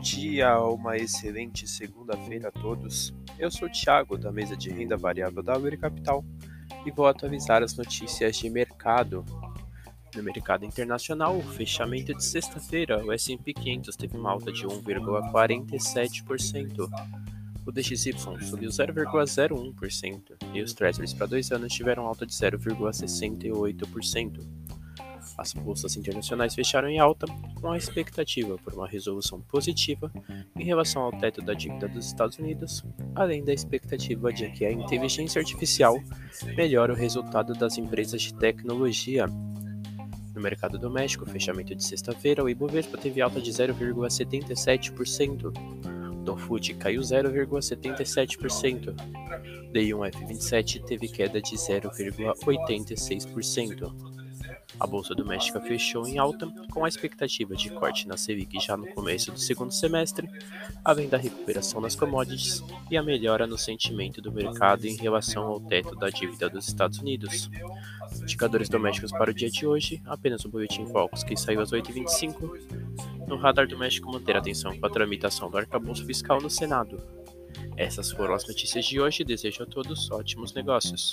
dia, uma excelente segunda-feira a todos. Eu sou o Thiago, da mesa de renda variável da Uri Capital, e vou atualizar as notícias de mercado. No mercado internacional, fechamento de sexta-feira, o S&P 500 teve uma alta de 1,47%. O DXY subiu 0,01% e os Treasuries para dois anos tiveram alta de 0,68%. As bolsas internacionais fecharam em alta, com a expectativa por uma resolução positiva em relação ao teto da dívida dos Estados Unidos, além da expectativa de que a inteligência artificial melhore o resultado das empresas de tecnologia. No mercado doméstico, fechamento de sexta-feira, o Ibovespa teve alta de 0,77%. Dom Food caiu 0,77%. D1F27 teve queda de 0,86%. A bolsa doméstica fechou em alta, com a expectativa de corte na Selic já no começo do segundo semestre, além da recuperação nas commodities e a melhora no sentimento do mercado em relação ao teto da dívida dos Estados Unidos. Indicadores domésticos para o dia de hoje, apenas o boletim Focus, que saiu às 8h25. No radar doméstico, manter atenção com a tramitação do arcabouço fiscal no Senado. Essas foram as notícias de hoje. Desejo a todos ótimos negócios.